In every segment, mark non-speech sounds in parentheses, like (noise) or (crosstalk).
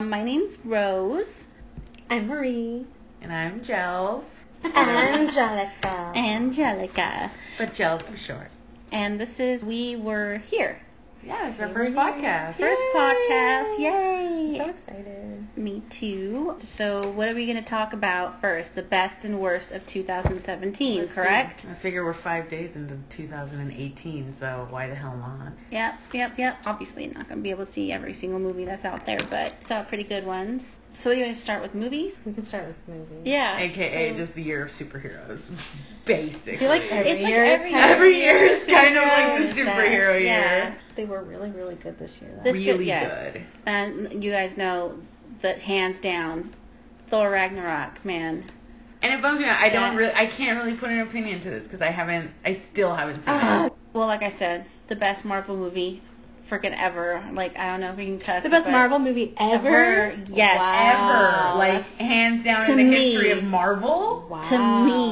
Um, my name's Rose. I'm Marie. And I'm Gels. Angelica. (laughs) Angelica. But Gels for short. And this is We Were Here. Yeah, it's our first podcast. First Yay. podcast. Yay. So excited. Me too. So what are we going to talk about first? The best and worst of 2017, Let's see. correct? I figure we're five days into 2018, so why the hell not? Yep, yep, yep. Obviously not going to be able to see every single movie that's out there, but saw pretty good ones. So we're going to start with movies? We can start with movies. Yeah. AKA so- just the year of superheroes, (laughs) basically. I feel like every It's year is every kind Every year is kind of like the is that- superhero yeah. year. They were really, really good this year. Though. This Really yes. good. And you guys know that hands down, Thor Ragnarok, man. And it bums me out. I don't Yeah. really, I can't really put an opinion to this because I haven't, I still haven't seen Ah. it. Well, like I said, the best Marvel movie freaking ever. Like I don't know if we can cuss. the best Marvel movie ever. Ever, yes. Wow. Ever, like That's- hands down to in the me- history of Marvel. wow. to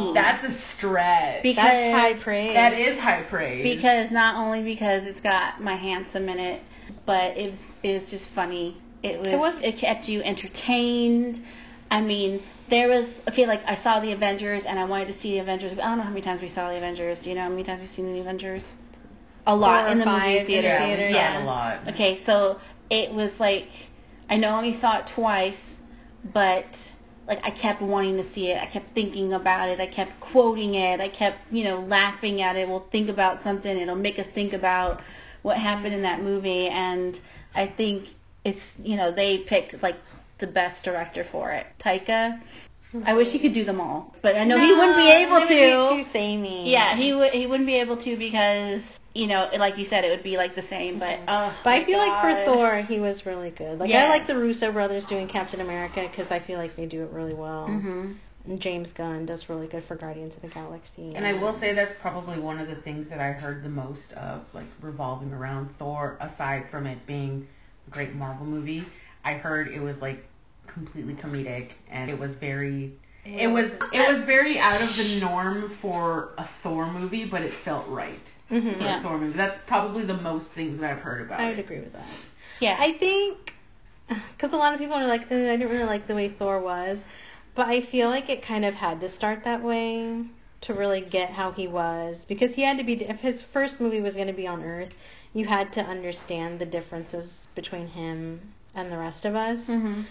me, That's a stretch. Because- That's high praise. that is high praise. because not only because it's got my handsome in it, but it was it was just funny. It was It was- it kept you entertained. I mean, there was okay, like I saw the Avengers and I wanted to see the Avengers. I don't know how many times we saw the Avengers. Do you know how many times we've seen the Avengers? A lot in the movie theater. yeah, theater, we saw yes. a lot. Okay, so it was like I know I only saw it twice, but like I kept wanting to see it. I kept thinking about it. I kept quoting it. I kept, you know, laughing at it. We'll think about something. It'll make us think about what happened in that movie and I think it's, you know, they picked like the best director for it. Taika. I wish he could do them all, but I know he wouldn't be able to. be too samey. Yeah, he would. He wouldn't be able to because you know, like you said, it would be like the same. But oh, But I my feel like for Thor, he was really good. Like I like the Russo brothers doing Captain America because I feel like they do it really well. hmm And James Gunn does really good for Guardians of the Galaxy. And I will say that's probably one of the things that I heard the most of, like revolving around Thor, aside from it being a great Marvel movie. I heard it was like completely comedic and it was very it was it was very out of the norm for a Thor movie, but it felt right Mhm. for Yeah. a Thor movie. That's probably the most things that I've heard about I would it. agree with that. Yeah. I think because a lot of people are like, "Uh, I didn't really like the way Thor was, but I feel like it kind of had to start that way to really get how he was because he had to be. If his first movie was going to be on Earth, you had to understand the differences between him and the rest of us. hmm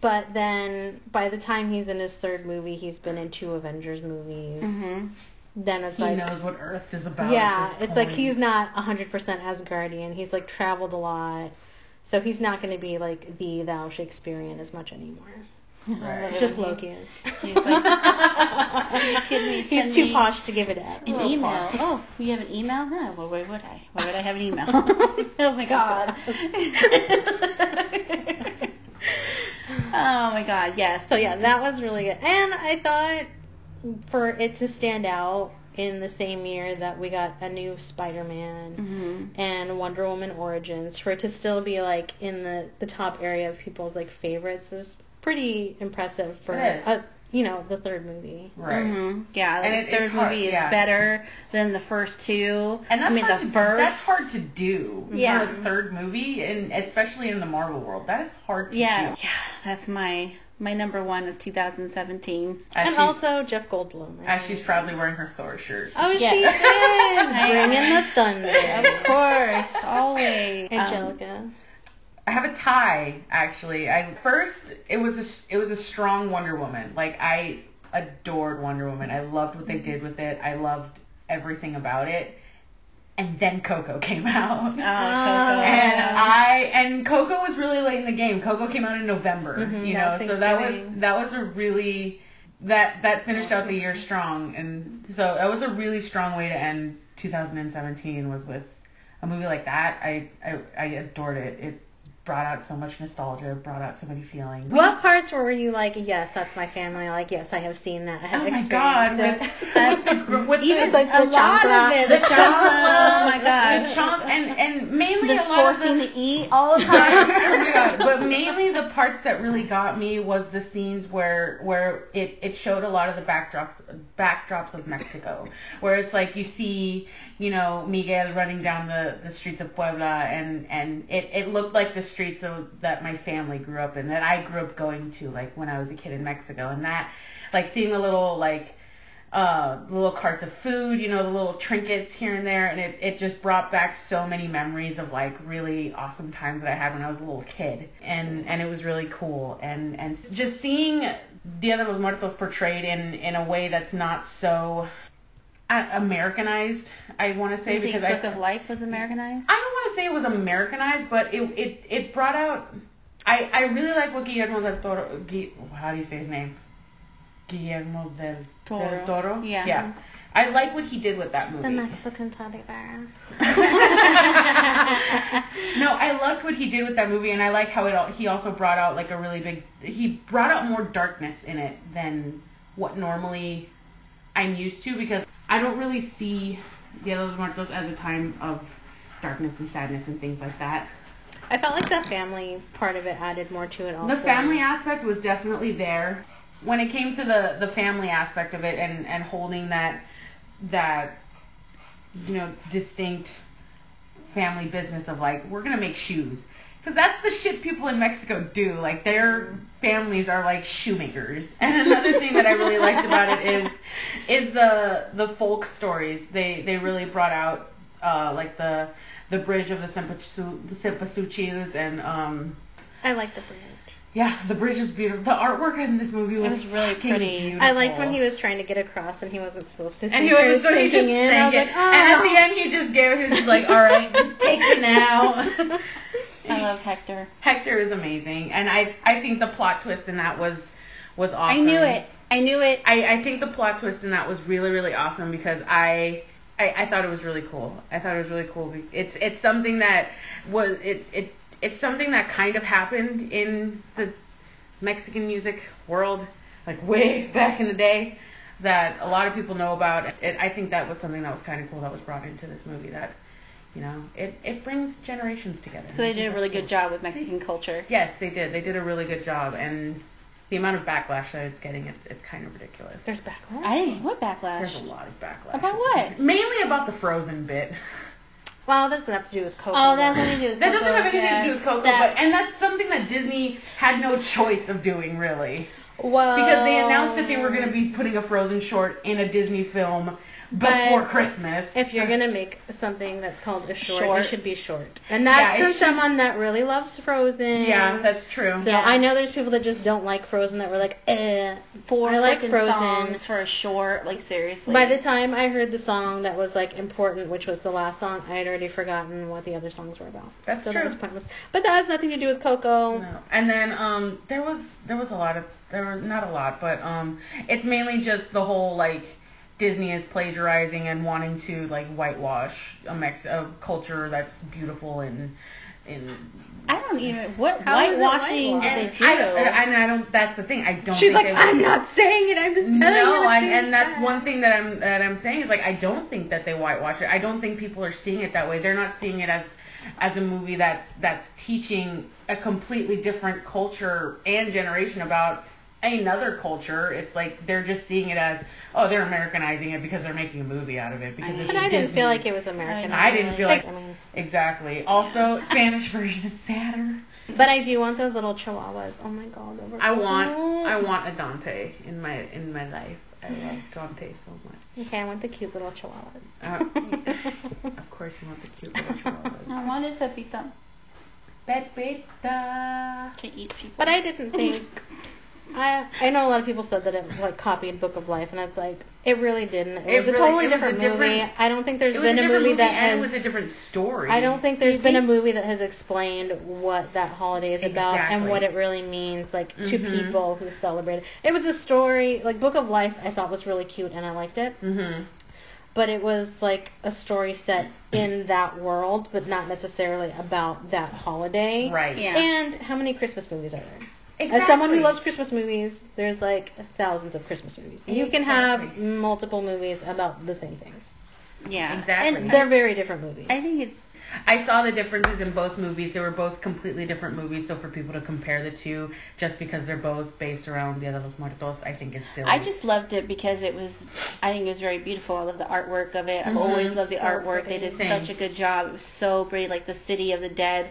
But then by the time he's in his third movie, he's been in two Avengers movies. hmm Then it's He like. knows what Earth is about. Yeah, at this it's like he's not 100% Asgardian. He's like traveled a lot. So he's not going to be like the thou Shakespearean as much anymore. Right. Just Loki is. He's like, Are you kidding me? He's too posh to give it up. An email. posh. Oh, you have an email? No. Well, where would I? Why would I have an email? (laughs) (laughs) oh my god. (laughs) oh my god. Yes. So yeah, that was really good. And I thought for it to stand out in the same year that we got a new Spider-Man hmm and Wonder Woman Origins, for it to still be like in the the top area of people's like favorites is pretty impressive for uh, you know the third movie. right. hmm Yeah. And the it- it's third hard, movie is yeah. better than the first two. And that's I mean, hard the to, first. That's hard to do. Yeah. For a third movie, and especially in the Marvel world, that is hard to Yeah. do. Yeah. That's my my number one of 2017. As and also Jeff Goldblum. right? as she's proudly wearing her Thor shirt. Oh, Yeah. she (laughs) is bringing the (laughs) thunder. Of course, always. Um, Angelica. I have a tie actually. I first it was a it was a strong Wonder Woman. Like I adored Wonder Woman. I loved what they did with it. I loved everything about it. And then Coco came (laughs) out. Oh, Coco. and I and Coco was really late in the game. Coco came out in November, Mhm, you know, so that was that was a really that that finished out the year strong, and so that was a really strong way to end 2017 was with a movie like that. I I, I adored it. It brought out so much nostalgia, brought out so many feelings. What parts were you like, yes, that's my family, like, yes, I have seen that, I have Oh my god! it. With, with, (laughs) with Even the, like a the lot chancla. of it. the The chancla. Oh my God. the god. chunk and and mainly The a lot of forcing the, to eat all the time. (laughs) oh my god! But mainly the parts that really got me was the scenes where where it it showed a lot of the backdrops backdrops of Mexico, where it's like you see you know, Miguel running down the, the streets of Puebla and, and it, it looked like the streets of, that my family grew up in, that I grew up going to, like when I was a kid in Mexico. And that, like seeing the little, like, uh, little carts of food, you know, the little trinkets here and there, and it, it just brought back so many memories of like really awesome times that I had when I was a little kid, and and it was really cool, and and just seeing Dia de los Muertos portrayed in in a way that's not so Uh, Americanized, I want to say You think because Book I of Life was Americanized? I don't want to say it was Americanized, but it it it brought out. I I really like what Guillermo del Toro. How do you say his name? Guillermo del Toro. Del Toro. Yeah. Yeah. I like what he did with that movie. The. Mexican teddy bear. (laughs) no, I loved what he did with that movie, and I like how it. al- He also brought out like a really big. He brought out more darkness in it than what normally I'm used to because I don't really see Dia de los Muertos as a time of darkness and sadness and things like that. I felt like the family part of it added more to it also. The family aspect was definitely there. When it came to the the family aspect of it and and holding that that you know distinct family business of like we're gonna make shoes because that's the shit people in Mexico do. Like their families are like shoemakers. (laughs) And another thing that I really liked about it is is the the folk stories. They they really brought out uh, like the the bridge of the Cempasúchiles and um I like the bridge. yeah, the bridge is beautiful. The artwork in this movie was, was really pretty. Beautiful. I liked when he was trying to get across and he wasn't supposed to. so and he was so he just in. I it. like, oh. And at the end, he just gave. He was just like, "All right, just take it now." (laughs) I (laughs) love Hector. Hector is amazing, and I I think the plot twist in that was was awesome. I knew it. I knew it. I, I think the plot twist in that was really really awesome because I, I I thought it was really cool. I thought it was really cool. It's it's something that was it it it's something that kind of happened in the Mexican music world like way (laughs) back in the day that a lot of people know about. It, I think that was something that was kind of cool that was brought into this movie that you know it it brings generations together. So they did a really good job with Mexican culture. Yes, they did. They did a really good job, and the amount of backlash that it's getting, it's it's kind of ridiculous. There's backlash. I didn't. What backlash? There's a lot of backlash. About what? Mainly about the Frozen bit. Well, that doesn't have to do with Coco. Oh, that's though. what they do. with That doesn't have anything yeah. to do with Coco, That- but and that's something that Disney had no choice of doing really, Well, because they announced that they were going to be putting a Frozen short in a Disney film before Christmas. If you're gonna make something that's called a short, Short. it should be short. And that's Yeah, from should- someone that really loves Frozen. yeah, that's true. So Yeah. I know there's people that just don't like Frozen that were like, eh. Four I like Frozen. songs for a short. Like seriously. By the time I heard the song that was like important, which was the last song, I had already forgotten what the other songs were about. That's so true. that was pointless. But that has nothing to do with Coco. No. And then um there was there was a lot of there were not a lot, but um it's mainly just the whole like Disney is plagiarizing and wanting to like whitewash a Mex a culture that's beautiful and and I don't even. What How is it whitewashing did they do? I, and I don't that's the thing I don't She's think like, they I'm not saying it. I'm just telling you. no, and, and that's said." one thing that I'm that I'm saying is like I don't think that they whitewash it. I don't think people are seeing it that way. They're not seeing it as as a movie that's that's teaching a completely different culture and generation about another culture. It's like they're just seeing it as oh they're Americanizing it because they're making a movie out of it because I it's But I didn't Disney. feel like it was American. I didn't feel like I mean, exactly. Also, Spanish (laughs) version is sadder. but I do want those little chihuahuas. Oh my god, they were I so want. I want a Dante in my in my life. I love (laughs) Dante so much. Okay, I want the cute little chihuahuas. Uh, (laughs) of course you want the cute little chihuahuas. I chihuahuas. wanted Pepita Pepita. to eat people. But I didn't think. I I know a lot of people said that it like copied Book of Life, and it's like it really didn't. It, It was a totally it was a different, movie. I don't think there's It was been a a different movie, movie that and has. it was a different story. I don't think there's You been a movie that has explained what that holiday is about and what it really means, like to Mhm. people who celebrate it. It was a story, like Book of Life. I thought was really cute and I liked it, Mhm. but it was like a story set in that world, but not necessarily about that holiday. Right. Yeah. And how many Christmas movies are there? Exactly. As someone who loves Christmas movies, there's like thousands of Christmas movies. You can have multiple movies about the same things. yeah. Exactly. And They're very different movies. I think it's I saw the differences in both movies. They were both completely different movies, so for people to compare the two just because they're both based around Dia de los Muertos, I think is silly. I just loved it because it was, I think it was very beautiful. I love the artwork of it. I've Mhm. always loved the So artwork. They did Same. such a good job. It was so pretty, like the city of the dead.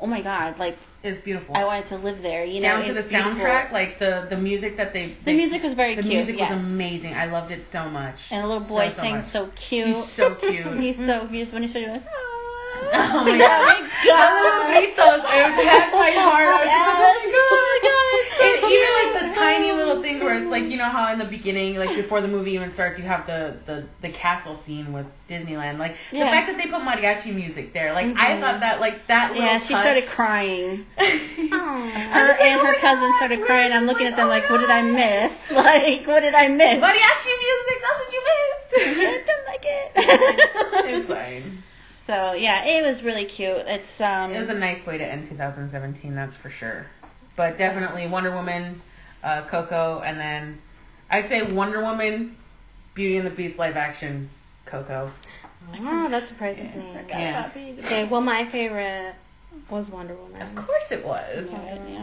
Oh my God, like it's beautiful. I wanted to live there. You know, Down to the beautiful. soundtrack, like the the music that they, The music was very the cute. The music yes. was amazing. I loved it so much. And the little boy so, so sang much. so cute. He's so (laughs) cute. He's so cute. When he started going, Oh my oh god. my (laughs) God. It had (laughs) my heart. I was Yes. like, oh my god. Even like the tiny little things where it's like, you know how in the beginning, like before the movie even starts, you have the the, the castle scene with Disneyland. Like Yeah. the fact that they put mariachi music there, like I Mhm. thought that like that little Yeah, she touch- started crying. (laughs) Her and her cousin started crying. I'm looking at them like, what did I miss? (laughs) Like, what did I miss? Mariachi music, that's what you I missed. don't (laughs) like it. it's fine. So yeah, it was really cute. It's um. It was a nice way to end 2017, that's for sure. But definitely Wonder Woman, uh, Coco, and then I'd say Wonder Woman, Beauty and the Beast live action, Coco. Oh, that surprises I me. forgot Yeah. about Beauty and the Okay, well, my favorite was Wonder Woman. Of course it was. Yeah. Wonder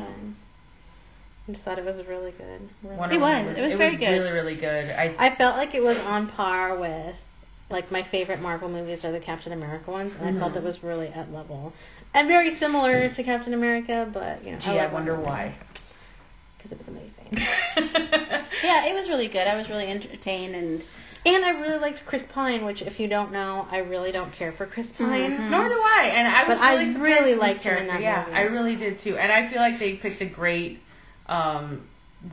I just thought it was really good. Really Wonder It Woman was. It was very good. really, really good. I, I felt like it was on par with like my favorite Marvel movies are the Captain America ones, and I felt Mhm. it was really at level and very similar to Captain America, but you know. gee, I wonder why. Because it was amazing. (laughs) Yeah, it was really good. I was really entertained and And I really liked Chris Pine, which if you don't know, I really don't care for Chris Pine. Mhm. Nor do I. And I was But I really surprised really liked this her in character. that Yeah, movie. I really did too. And I feel like they picked a great um,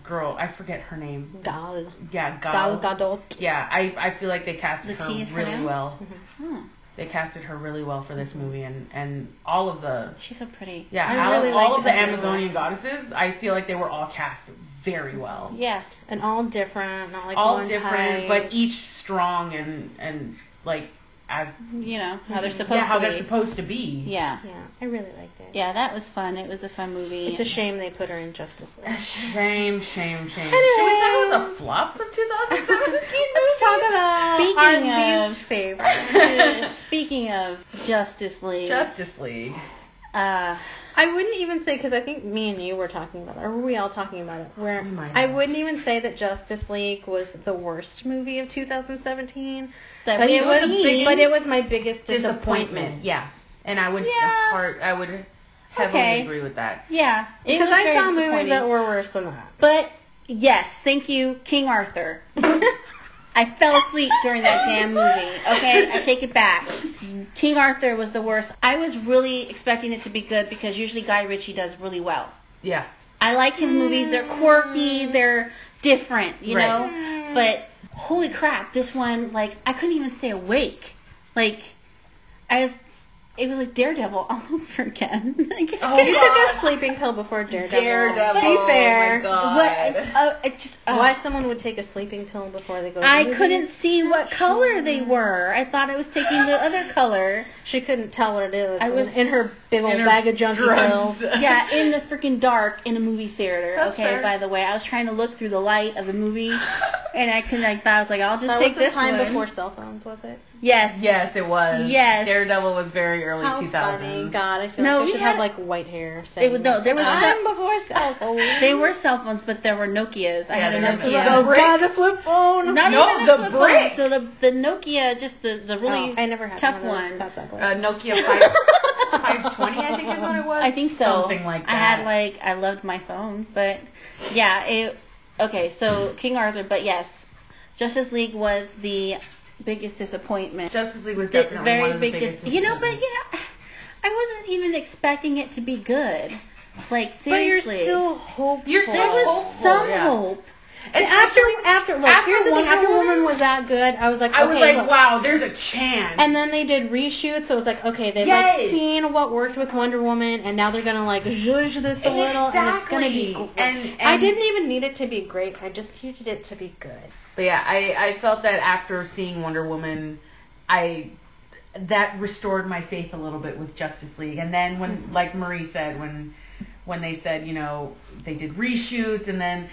girl. I forget her name. Gal. Yeah, Gal Gal. Gadot. Yeah, I, I feel like they casted The her really pronounced? well. hmm, They casted her really well for this mm-hmm. movie, and and all of the she's so pretty. yeah, I all, really all of the. Amazonian goddesses. I feel like they were all cast very well. Yeah. And all different, not like all different, type. but each strong and and like as You know how they're supposed yeah how to they're be. supposed to be. Yeah. Yeah, I really liked it. Yeah, that was fun. It was a fun movie. It's a shame they put her in Justice League. (laughs) Shame, shame, shame. Anyway. Should we talk about the flops of 2017? Let's talk about Speaking our of- least favorite. (laughs) Speaking of Justice League, Justice League. uh, I wouldn't even say because I think me and you were talking about it, or were we all talking about it? Where We might I wouldn't even say that Justice League was the worst movie of 2017, that but it was, seen- but it was my biggest disappointment. Disappointment. Yeah, and I would Yeah. hard, I would heavily Okay. agree with that. Yeah, it Because I saw movies that were worse than that. But yes, thank you, King Arthur. (laughs) I fell asleep during that damn movie. Okay, I take it back. King Arthur was the worst. I was really expecting it to be good because usually Guy Ritchie does really well. Yeah. I like his movies. They're quirky. They're different, you Right. know. But holy crap, this one like I couldn't even stay awake. Like I was, it was like Daredevil (laughs) all over again. (laughs) Like, Oh, (laughs) you took a sleeping pill before Daredevil. Daredevil. Be fair, Oh my God. What? Uh, it just, uh, why someone would take a sleeping pill before they go? To I movies? couldn't see what color they were. I thought I was taking the other color. She couldn't tell what it is. I was- in her big old bag of junkie drugs. pills. (laughs) Yeah, in the freaking dark in a movie theater. That's okay, fair. by the way, I was trying to look through the light of the movie, and I couldn't. Like, I was like, I'll just That take was the time one. before cell phones, was it? Yes. Yes, it was. Yes. Daredevil was very early How 2000s. funny! God, I feel No, like we should had- have like white hair. It saying would- no, there was time some- before cell (laughs) phones. They were cell phones, but there were Nokias. I Yeah, had a Nokia. Nokia. Oh God, the flip phone. Not No, even the a flip phone. So the the Nokia, just the the really Oh, I never had tough one. of those. one. That's ugly. Uh, Nokia (laughs) 5, 520, I think is what it was. I think so. Something like that. I had like I loved my phone, but yeah, it okay, so King Arthur, but yes, Justice League was the biggest disappointment. Justice League was definitely very one of the big biggest. dis- you know, but yeah, I wasn't even expecting it to be good. Like seriously, but you're still hopeful. You're still there was hopeful, some yeah. hope. And after after look, after here's the thing. Wonder After Woman- was that good, I was like, I was like, look. wow, there's a chance. And then they did reshoots, so it was like, okay, they've Yes. like seen what worked with Wonder Woman, and now they're gonna like zhuzh this a little, and it's gonna be. Exactly. Great. And- I didn't even need it to be great. I just needed it to be good. But yeah, I, I felt that after seeing Wonder Woman, I that restored my faith a little bit with Justice League. And then when, hmm. like Marie said, when when they said, you know, they did reshoots and then,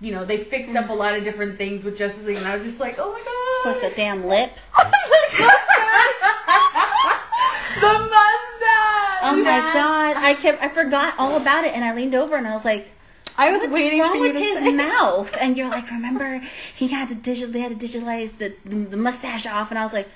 you know, they fixed up a lot of different things with Justice League, and I was just like, oh my god. With the damn lip. (laughs) Oh the mustache. Oh my That- god! I kept I forgot all about it, and I leaned over and I was like, I was "What's waiting wrong for you with his say. mouth?" And you're like, "Remember, he had to digital. They had to digitalize the, the the mustache off." And I was like,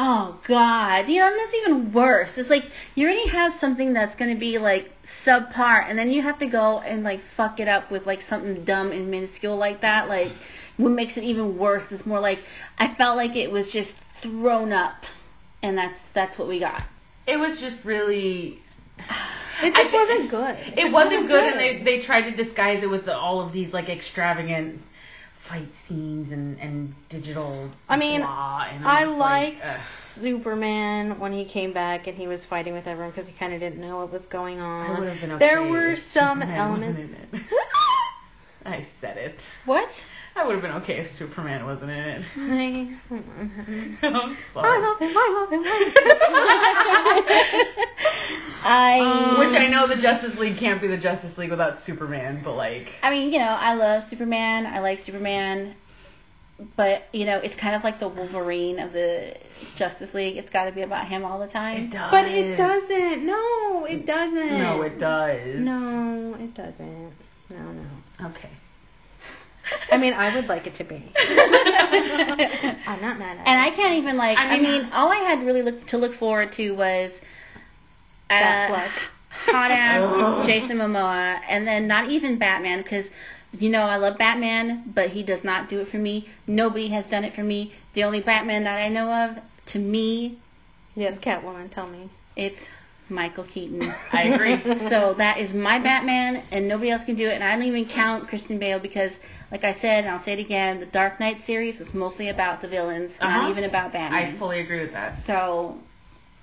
"Oh god!" You know, and that's even worse. It's like you already have something that's gonna be like subpar, and then you have to go and like fuck it up with like something dumb and minuscule like that. Like, what makes it even worse is more like I felt like it was just thrown up, and that's that's what we got. It was just really. (sighs) It just I- wasn't good. It just wasn't good, and they they tried to disguise it with the, all of these like extravagant fight scenes and and digital. I mean, I I'm like, liked. Superman when he came back and he was fighting with everyone because he kind of didn't know what was going on. I would have been okay. there were some Superman elements. (laughs) I said it. What? I would have been okay if Superman wasn't in it. (laughs) I, (laughs) I'm I sorry. love him. I love him. I love him. (laughs) I Um, Which I know the Justice League can't be the Justice League without Superman, but like. I mean, you know, I love Superman. I like Superman. But, you know, it's kind of like the Wolverine of the Justice League. It's got to be about him all the time. It does. But it doesn't. No, it doesn't. No, it does. No, it doesn't. No, no. Okay. I mean, I would like it to be. I'm not mad at And it. I can't even like. I I mean, mean- all I had really look, to look forward to was uh, Batfleck. hot ass (laughs) Jason Momoa, and then not even Batman because you know I love Batman, but he does not do it for me. Nobody has done it for me. The only Batman that I know of, to me, Yes, Catwoman, tell me. it's Michael Keaton. (laughs) I agree. So that is my Batman, and nobody else can do it. And I don't even count Christian Bale because, like I said, and I'll say it again, the Dark Knight series was mostly about the villains, Uh-huh. not even about Batman. I fully agree with that. so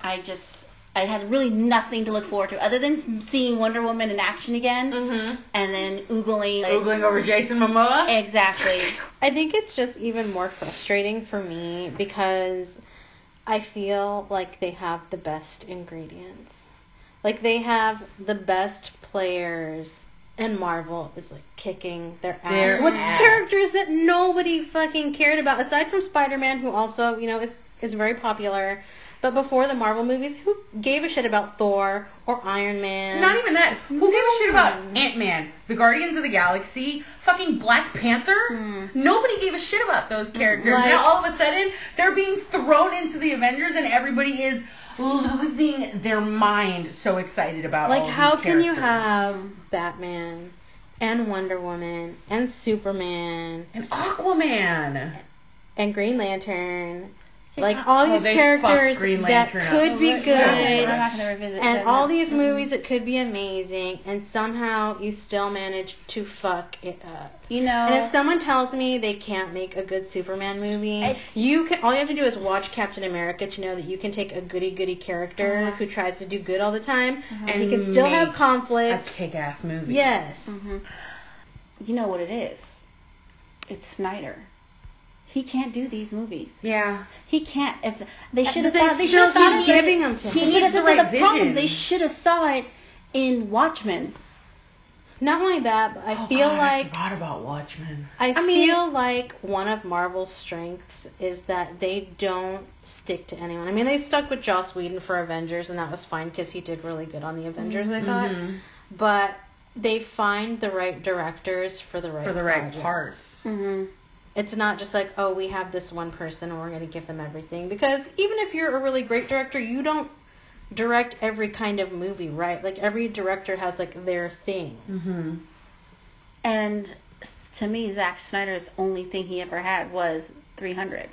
I just, I had really nothing to look forward to other than seeing Wonder Woman in action again, Mm-hmm. and then oogling. Oogling over Jason Momoa. Exactly. (laughs) I think it's just even more frustrating for me because I feel like they have the best ingredients. Like they have the best players and Marvel is like kicking their ass Their with ass. characters that nobody fucking cared about aside from Spider-Man who also, you know, is is very popular. But before the Marvel movies, who gave a shit about Thor or Iron Man? Not even that. Who gave a shit about. Ant Man, the Guardians of the Galaxy, fucking Black Panther? Hmm. Nobody gave a shit about those characters. Like- now all of a sudden they're being thrown into the Avengers, and everybody is losing their mind. So excited about it. Like, all how these can you characters. have Batman and Wonder Woman and Superman and Aquaman? and Green Lantern, like (laughs) all Oh, these they characters that Lantern up could be good, bad. I'm not gonna revisit and all these Mm-mm. movies that could be amazing, and somehow you still manage to fuck it up. You know. And if someone tells me they can't make a good Superman movie, It's- you can. All you have to do is watch Captain America to know that you can take a goody goody character Uh-huh. who tries to do good all the time, Uh-huh. and he can still have make a conflict. kick-ass movie. Yes. hmm You know what it is? It's Snyder. He can't do these movies. Yeah. He can't. If they should have They thought, they should have thought of it. giving them to He him. needs But the right the problem. vision. They should have saw it in Watchmen. Not only that, but I Oh, feel God, like I forgot about Watchmen. I, I mean- feel like one of Marvel's strengths is that they don't stick to anyone. I mean, they stuck with Joss Whedon for Avengers, and that was fine because he did really good on the Avengers, I thought. Mhm. But they find the right directors for the right For the right projects. parts. Mm-hmm. It's not just like, oh, we have this one person and we're going to give them everything. Because even if you're a really great director, you don't direct every kind of movie, right? Like every director has like their thing. Mm-hmm. And to me, Zack Snyder's only thing he ever had was 300.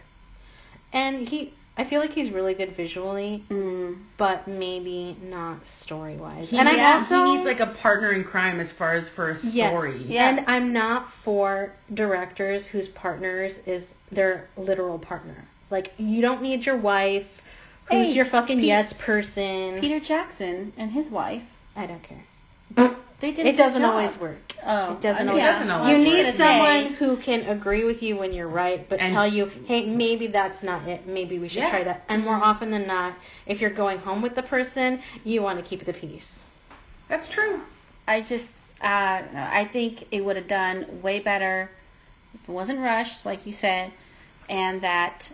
And he, I feel like he's really good visually, Mm. but maybe not story wise. He, And I'm also he needs like a partner in crime as far as for a Yes. story. Yeah. And I'm not for directors whose partners is their literal partner. Like you don't need your wife, who's Hey, your fucking Pete- yes person. Peter Jackson and his wife. I don't care. (laughs) They did. a It doesn't always work. Oh, It doesn't I always mean, It doesn't always You work. need Gonna someone who can agree with you when you're right, but And- tell you, hey, maybe that's not it. Maybe we should Yeah. try that. And more often than not, if you're going home with the person, you want to keep the peace. That's true. I just, uh, no, I think it would have done way better if it wasn't rushed, like you said, and that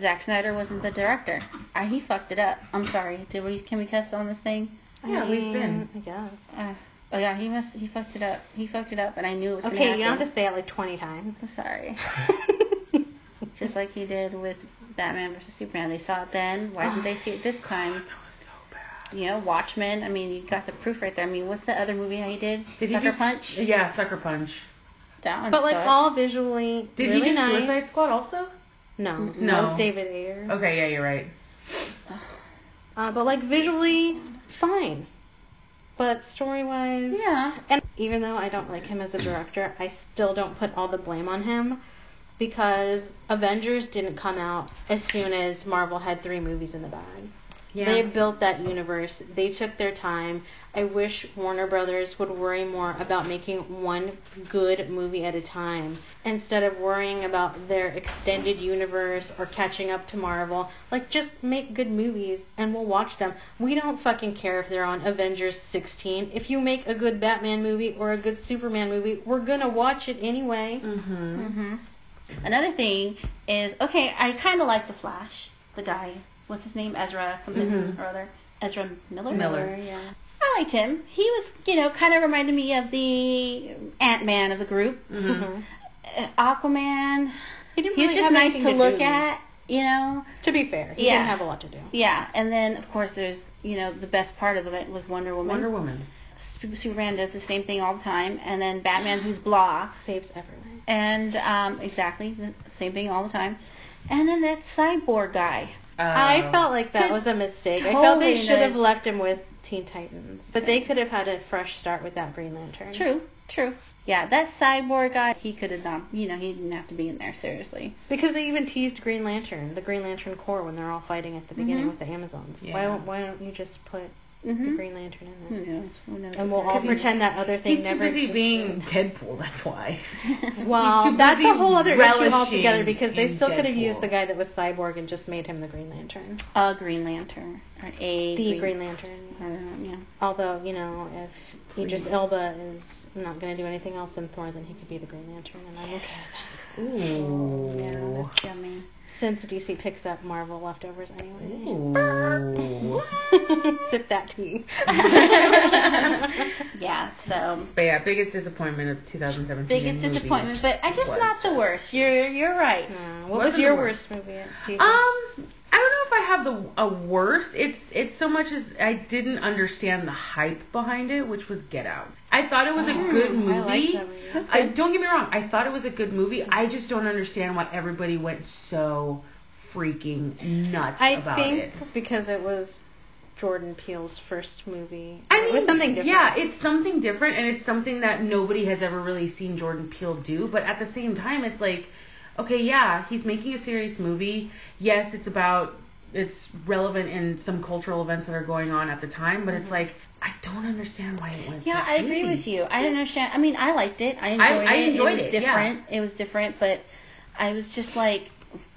Zack Snyder wasn't the director. Uh, he fucked it up. I'm sorry. Did we? Can we cuss on this thing? Yeah, we've been. I guess. Uh, oh yeah, he must. He fucked it up. He fucked it up, and I knew it was gonna Okay, happen. you don't have to say it like 20 times. I'm sorry. (laughs) Just like he did with Batman versus Superman. They saw it then. Why didn't they see it this time? (sighs) That was so bad. You know, Watchmen. I mean, you got the proof right there. I mean, what's the other movie he did? Did Sucker he do, Punch. Yeah, Sucker Punch. That one. But like all visually Did really he do nice. Suicide Squad also? No, no, No. it's David Ayer. Okay, yeah, you're right. (sighs) Uh, but like visually, fine. But story wise, Yeah. And even though I don't like him as a director, I still don't put all the blame on him because Avengers didn't come out as soon as Marvel had three movies in the bag. Yeah. They built that universe. They took their time. I wish Warner Brothers would worry more about making one good movie at a time instead of worrying about their extended universe or catching up to Marvel. Like just make good movies and we'll watch them. We don't fucking care if they're on Avengers 16. If you make a good Batman movie or a good Superman movie, we're going to watch it anyway. Mm-hmm. hmm Another thing is, okay, I kind of like the Flash. The guy, what's his name? Ezra something Mhm. or other. Ezra Miller. Miller. yeah. I liked him. He was, you know, kind of reminded me of the Ant Man of the group. Mm-hmm. Mhm. (laughs) Uh, Aquaman. He didn't He was really just have nice anything to look do. at, you know. To be fair, he Yeah. didn't have a lot to do. Yeah, and then of course there's, you know, the best part of it was Wonder Woman. Wonder Woman. Superman does the same thing all the time, and then Batman, who's blah, (gasps) Saves everyone. and um, exactly the same thing all the time, and then that cyborg guy. I Uh, felt like that was a mistake. I felt they should have left him with Teen Titans, but they could have had a fresh start with that Green Lantern. True, true. Yeah, that cyborg guy, he could have not, you know, he didn't have to be in there, seriously. Because they even teased Green Lantern, the Green Lantern Corps, when they're all fighting at the beginning Mhm. with the Amazons. Why Yeah. don't Why don't you just put the Mm-hmm. Green Lantern in Who knows? Who knows? And we'll all they're pretend that other thing He's too never busy existed. being Deadpool, that's why. (laughs) Well, that's a whole other issue altogether because they still could have used the guy that was Cyborg and just made him the Green Lantern. a Green Lantern or a The Green Lantern. I yes. don't know, yeah. Although, you know, if Idris Elba is not going to do anything else in Thor, then he could be the Green Lantern, and I'm okay with that. Ooh. Yeah, that's yummy. That. Since DC picks up Marvel leftovers anyway. (laughs) Sip that tea. (laughs) Yeah, so But yeah, biggest disappointment of 2017. biggest in movies disappointment, but I guess was- not the worst. You're you're right. What Wasn't was your worst. worst movie? Do you think? Um, I don't know if I have the a worst. It's it's so much as I didn't understand the hype behind it, which was Get Out. I thought it was a Mm, good I movie. that movie. That's I don't get me wrong. I thought it was a good movie. I just don't understand why everybody went so freaking nuts I about think it. because it was Jordan Peele's first movie. I it was something different. Yeah, it's something different, and it's something that nobody has ever really seen Jordan Peele do. But at the same time, it's like, okay, yeah, he's making a serious movie. Yes, it's about, it's relevant in some cultural events that are going on at the time. But it's Mhm. like, I don't understand why it went. Yeah, so I agree with you. I didn't understand. I mean, I liked it. I enjoyed I- I enjoyed it was it, yeah. different. It was different, but I was just like,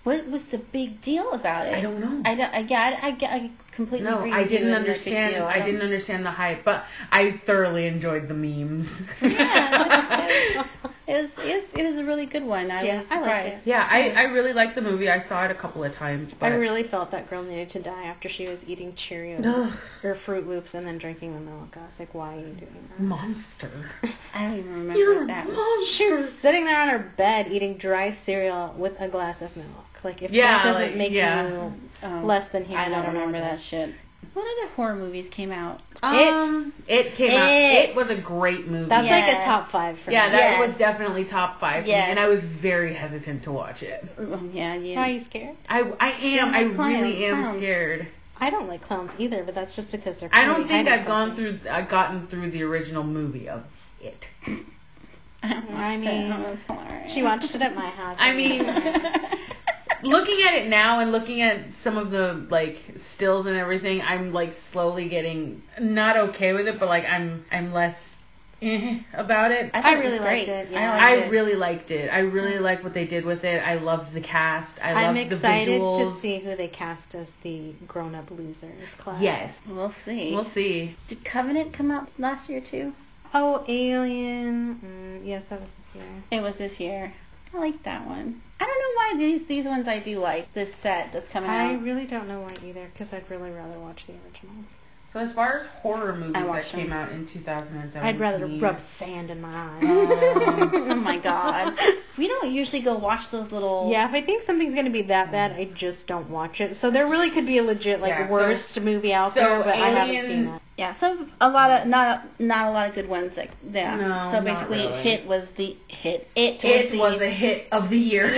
what was the big deal about it? I don't know. I don't. I get. I get. I completely No, agree I didn't understand. deal. I, didn't understand the hype, but I thoroughly enjoyed the memes. Yeah, (laughs) It was. It was. It was a really good one. I Yeah, was I liked surprised. yeah, I, I really liked the movie. I saw it a couple of times. But I really felt that girl needed to die after she was eating Cheerios Ugh. or Fruit Loops and then drinking the milk. I was like, why are you doing that? monster. (laughs) I don't even remember You're what a that was. monster. She was sitting there on her bed eating dry cereal with a glass of milk. Like if Yeah, that doesn't like, make yeah. you Oh, less than human, I don't know remember that shit. What other horror movies came out? Um, it came out. It. It was a great movie. That's like a top five for yeah, me. Yeah, that Yes. was definitely top five, for me, and I was very hesitant to watch it. Oh, yeah, yeah. Are you scared? I, I am. I clowns, really am clowns. scared. I don't like clowns either, but that's just because they're. I don't think I've gone something. through. I've gotten through the original movie of it. (laughs) I mean, That was hilarious. She watched it at my (laughs) house. I mean, (laughs) looking at it now and looking at some of the like stills and everything, I'm like slowly getting not okay with it, but like I'm I'm less eh about it. I, I thought it really liked it, I liked I it. really liked it. I really liked what they did with it. I loved the cast. I I'm loved excited the visuals. to see who they cast as the grown-up losers class. Yes, We'll see. we'll see. Did Covenant come out last year too? Oh, Alien. Mm, yes, that was this year. It was this year. I like that one. I don't know why why these these ones I do like. This set that's coming out. I out. really don't know why either, because I'd really rather watch the originals. So as far as horror movies I that watched came them. out in 2017, I'd rather rub sand in my (laughs) eyes. oh my god. We don't usually go watch those little. Yeah, if I think something's gonna be that bad, I just don't watch it. So there really could be a legit like Yeah, so- worst movie out so there, but I haven't Alien- seen it. Yeah, so a lot of not not a lot of good ones. That yeah. No, so not basically, really. hit was the hit. It, It was was the a hit of the year. (laughs)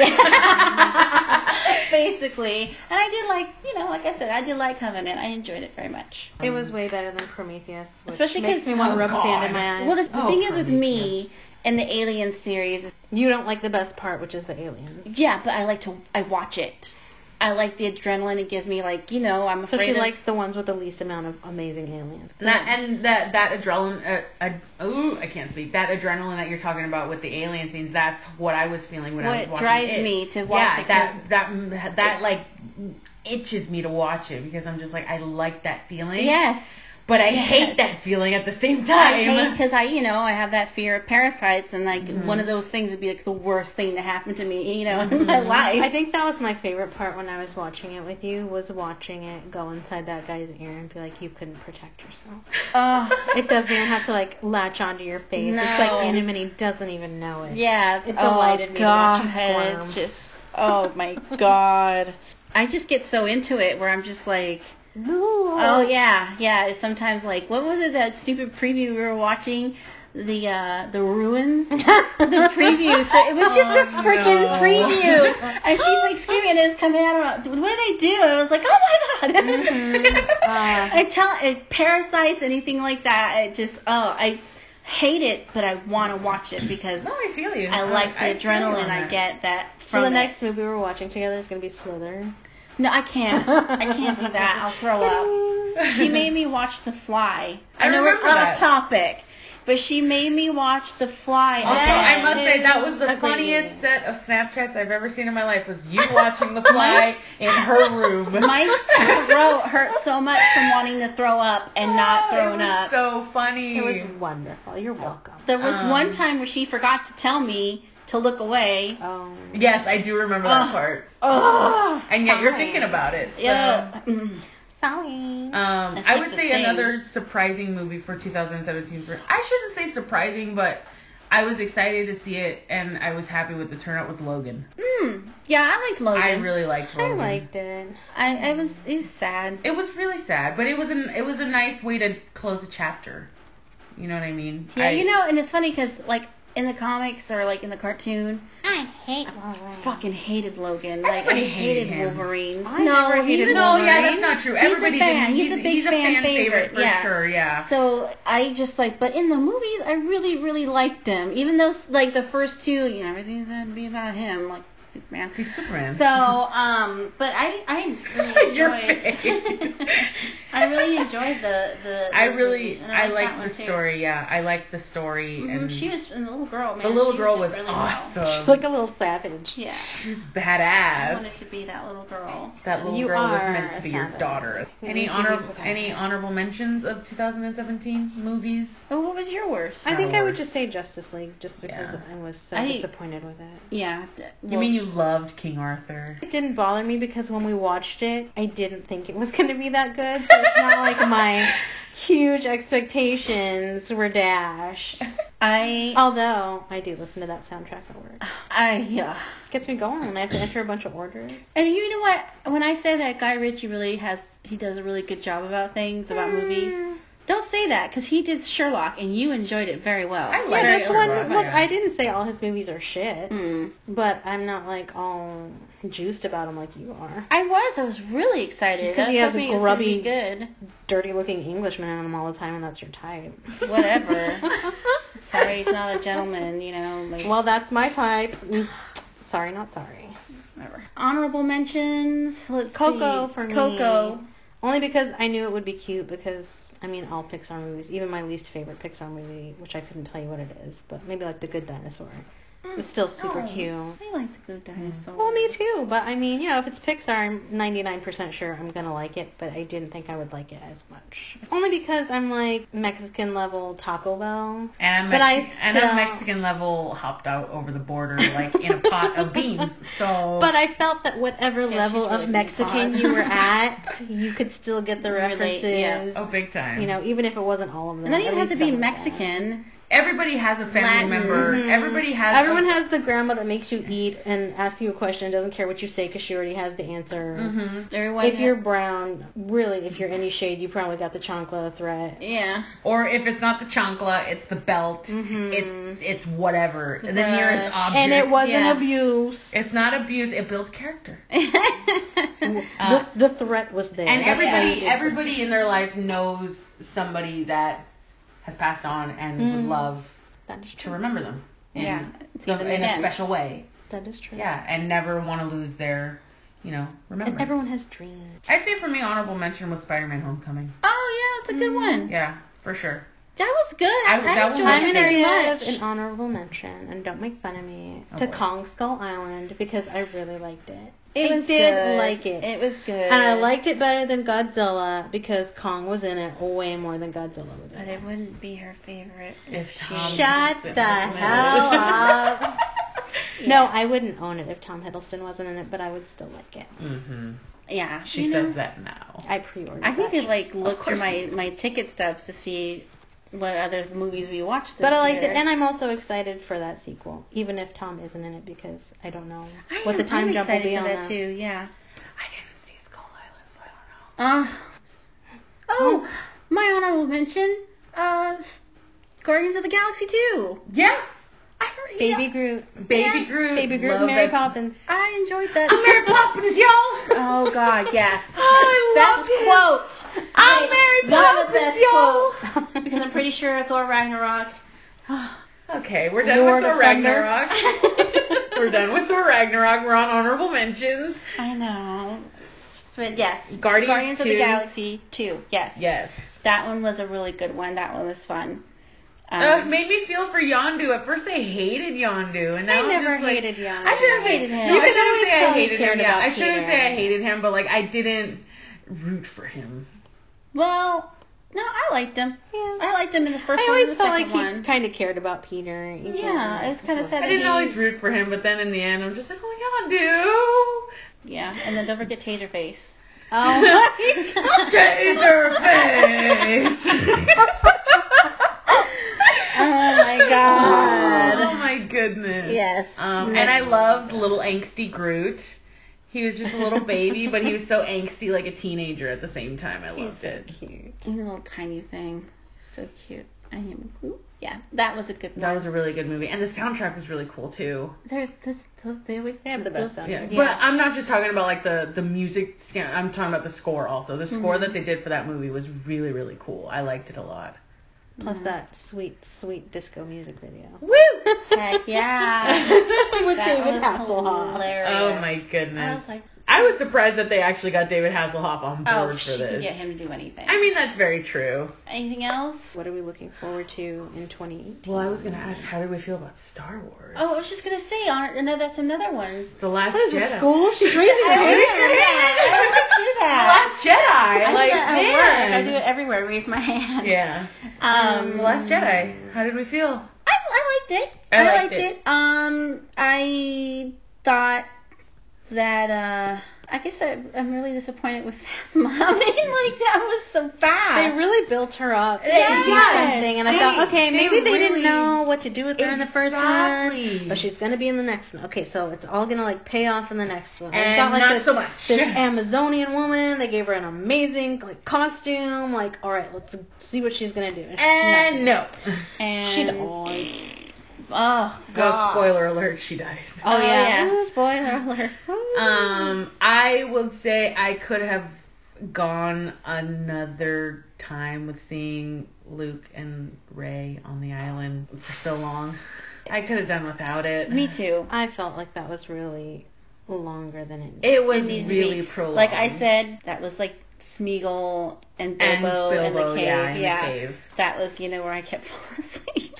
basically, and I did like you know like I said I did like Covenant. I enjoyed it very much. It was way better than Prometheus, which Especially makes 'cause- me want to oh, rub sand in my eyes. Well, the, the Oh, thing is with me Prometheus. and the Alien series, you don't like the best part, which is the aliens. yeah, but I like to I watch it. I like the adrenaline it gives me. Like you know, I'm afraid. So she of, likes the ones with the least amount of amazing alien. And that and that that adrenaline, uh, uh, ooh, I can't speak. That adrenaline that you're talking about with the alien scenes, that's what I was feeling when I was what watching drives it. Drives me to watch it. yeah, that that that like itches me to watch it because I'm just like I like that feeling. yes. But I Yes. hate that feeling at the same I time. hate because I, you know, I have that fear of parasites, and like Mhm. one of those things would be like the worst thing to happen to me, you know, in my Mhm. life. I think that was my favorite part when I was watching it with you was watching it go inside that guy's ear and be like, you couldn't protect yourself. Oh, (laughs) It doesn't even have to like latch onto your face. No. It's like in him and he doesn't even know it. yeah, It oh, delighted me to watch you God, squirm. It's just, oh my God. (laughs) I just get so into it where I'm just like, oh yeah, yeah. It's sometimes like, what was it that stupid preview we were watching? The uh the ruins, (laughs) the preview. So it was just a Oh, freaking no. preview, (laughs) and she's like screaming, and it's coming out. of What did they do? And I was like, oh my god. Mhm. Uh. (laughs) I tell it parasites, anything like that. It just oh I hate it, but I want to watch it because no, I feel you. I like the I feel you on adrenaline I that. get that. So the it. next movie we're watching together is gonna be Slytherin. No, I can't. I can't do that. I'll throw up. (laughs) She made me watch The Fly. I know we're remember off topic, but she made me watch The Fly. Also, again. I must say that was the funniest movie. set of Snapchats I've ever seen in my life. Was you watching The Fly (laughs) in her room? (laughs) my throat hurt so much from wanting to throw up and not Oh, throwing it was up. So funny. It was wonderful. You're welcome. there was um, one time where she forgot to tell me to look away. Oh. yes, I do remember that part. Oh, And yet you're thinking about it. So. yeah. Sorry. Um, That's I like would say thing. another surprising movie for 2017. For, I shouldn't say surprising, but I was excited to see it, and I was happy with the turnout. with Logan? Mm. Yeah, I liked Logan. I really liked Logan. I liked it. I, I was. It was sad. It was really sad, but it was an it was a nice way to close a chapter. You know what I mean? Yeah, I, you know, and it's funny because like in the comics or like in the cartoon, I hate Wolverine. fucking hated Logan. Like I Everybody hated. Wolverine. I no, never hated he's oh, No, yeah, that's not true. He's a fan. did. He's a big he's a fan fan favorite, for yeah. sure. Yeah. So I just like, but in the movies, I really, really liked him. Even though like the first two, you know, everything's gonna be about him, like Superman. He's Superman. So, um, but I, I really (laughs) Your enjoyed. face. (laughs) I really enjoyed the the. I really movies, and I liked that liked the too. story. Yeah, I liked the story, Mhm, and She was and the little girl, man. the little girl did was really well. awesome. She's like a little savage. Yeah. She's badass. I badass. wanted to be that little girl. That little You girl was meant to be your daughter. We Any need to honor use with her. any honorable mentions of 2017 movies? Oh, what was your worst? I think Star I would just say Justice League, just because Yeah. I was so I- disappointed with it. Yeah. d- You mean you loved King Arthur? It didn't bother me because when we watched it, I didn't think it was (laughs) going to be that good. So it's not like (laughs) my huge expectations were dashed. I Although I do listen to that soundtrack at work. I yeah. Gets me going when I have to enter a bunch of orders. And you know what? When I say that Guy Ritchie really has, he does a really good job about things, about movies. Mm. Don't say that because he did Sherlock and you enjoyed it very well. I Yeah, like that's Sherlock, one. Look, yeah. I didn't say all his movies are shit, Mm. but I'm not like all juiced about him like you are. I was. I was really excited. Just 'cause I he was has a hoping it was gonna be grubby- good. Dirty-looking Englishman in them all the time, and that's your type. Whatever. (laughs) Sorry, he's not a gentleman. You know, like well, that's my type. Mm, Sorry, not sorry. whatever. Honorable mentions. Let's Coco see. for me. Coco. Only because I knew it would be cute because I mean all Pixar movies, even my least favorite Pixar movie, which I couldn't tell you what it is, but maybe like The Good Dinosaur. It was mm. still super Oh, cute. I like the good dinosaur. Well, me too. But I mean, you know, if it's Pixar, I'm 99% sure I'm gonna like it. But I didn't think I would like it as much. Only because I'm like Mexican level Taco Bell. And I'm, But I Mexi- and still- I'm Mexican level hopped out over the border like in a pot of beans. (laughs) So But I felt that whatever Yeah, level really of Mexican you were (laughs) at, you could still get the Relate, references. yeah. oh, big time. You know, even if it wasn't all of them. And then you at have to be some of. Mexican. Everybody has a family Latin. member. Mhm. Everybody has. Everyone a, has the grandma that makes you eat and asks you a question and doesn't care what you say because she already has the answer. hmm Everyone. If ha- you're brown, really, if you're any shade, you probably got the chancla threat. yeah. Or if it's not the chancla, it's the belt. Mhm. It's it's whatever. The, The nearest object. And it wasn't Yeah. abuse. It's not abuse. It builds character. (laughs) the, the threat was there. And everybody everybody in their life knows somebody that has passed on and would Mhm. love That is to remember them. In, Yeah, them in a special way. That is true. Yeah, and never want to lose their, you know, remembrance. And everyone has dreams. I'd say for me, honorable mention was Spider-Man: Homecoming. oh yeah, that's a good Mm. one. Yeah, for sure. That was good. I, I- I that enjoyed was I'm it gonna very give much. an honorable mention, and don't make fun of me, Oh, to boy. Kong Skull Island because I really liked it. It I was did good. like it. It was good. And I liked it better than Godzilla because Kong was in it way more than Godzilla was in But it. it wouldn't be her favorite. If she- Tom Shut the hell it. (laughs) up. (laughs) No, I wouldn't own it if Tom Hiddleston wasn't in it, but I would still like it. Mhm. Yeah. She you says know, that now. I pre-ordered. I need that to like look through my my ticket stubs to see what other movies we watched. This But I liked year. it, and I'm also excited for that sequel, even if Tom isn't in it because I don't know I what am- the time I'm jump will be for on that that. too. Yeah. I didn't see Skull Island, so I don't know. Uh, oh, my honorable mention. Uh, Guardians of the Galaxy 2. Yeah, I heard, Baby Groot, Baby Yeah. Groot. Baby Groot, Mary Poppins. I enjoyed that. I'm Mary (laughs) Poppins, y'all. Oh God, yes. (laughs) I Best love quote. I'm Mary one of the Poppins, best y'all. (laughs) because I'm pretty sure Thor Ragnarok. (sighs) Okay, we're done Lord with Thor Ragnarok. we're done with Thor Ragnarok. We're on honorable mentions. I know. But yes, Guardians of the Galaxy 2. Yes. Yes. That one was a really good one. That one was fun. Um, Uh, it made me feel for Yondu. At first, I hated Yondu, and now I I'm never just like, hated Yondu. I shouldn't have hated say him. You I can always always say I hated him. cared Yeah, I shouldn't Peter. say I hated him, but like I didn't root for him. well, no, I liked him. Yeah. I liked him in the first I one always and the felt like second he kind of cared about Peter. even Yeah, it was kinda sad I that didn't he- always root for him, but then in the end, I'm just like, oh Yondu. Yeah, and then don't forget Taserface. (laughs) Oh my god. (laughs) Taserface. (laughs) Oh my God. Oh my goodness. Yes. Um, and I loved little angsty Groot. He was just a little baby, but he was so angsty like a teenager at the same time. I He's loved so it. cute. He's a little tiny thing. So cute. I am. Yeah, that was a good one. That was a really good movie, and the soundtrack was really cool too. There's this. Those they always They have the best soundtrack. Yeah, but I'm not just talking about like the the music. scan- I'm talking about the score also. The score Mhm. that they did for that movie was really really cool. I liked it a lot. Plus that sweet, sweet disco music video. Woo! Heck yeah. (laughs) With That David was Hasselhoff. hilarious. Oh my I goodness. was like, I was surprised that they actually got David Hasselhoff on board oh, for she this. can get him to do anything. I mean, that's very true. anything else? What are we looking forward to in 2018? Well, I was gonna ask, how do we feel about Star Wars? Oh, I was just gonna say, on, no, that's another one. The Last What is Jedi. this, school? She's (laughs) raising her I hand. am, yeah, I always do The that. Last Jedi. I like, do that at man. work. I do it everywhere. Raise my hand. Yeah. Um, The Last Jedi. How did we feel? I, I liked it. I liked liked it. it. Um, I thought that uh, I guess I, I'm really disappointed with Phasma. I mean, like that was so fast. They really built her up to Yes. be something, and I They- thought, okay, they maybe they really- didn't know what to do with her in the first one, but she's gonna be in the next one. Okay, so it's all gonna like pay off in the next one. And it's not like not this, so much. this Amazonian woman. They gave her an amazing like costume. Like, all right, let's see what she's gonna do. And no. and she died. Oh Well, God. spoiler alert, she dies. Oh, yeah. yeah. Spoiler alert. (laughs) Um, I would say I could have gone another time with seeing Luke and Rey on the island for so long. I could have done without it. Me too. I felt like that was really longer than it. It was It needs to really be- prolonged. Like I said, that was like Smeagol and and Bilbo, in the cave. yeah, in the cave. That was, you know, where I kept (laughs) falling asleep.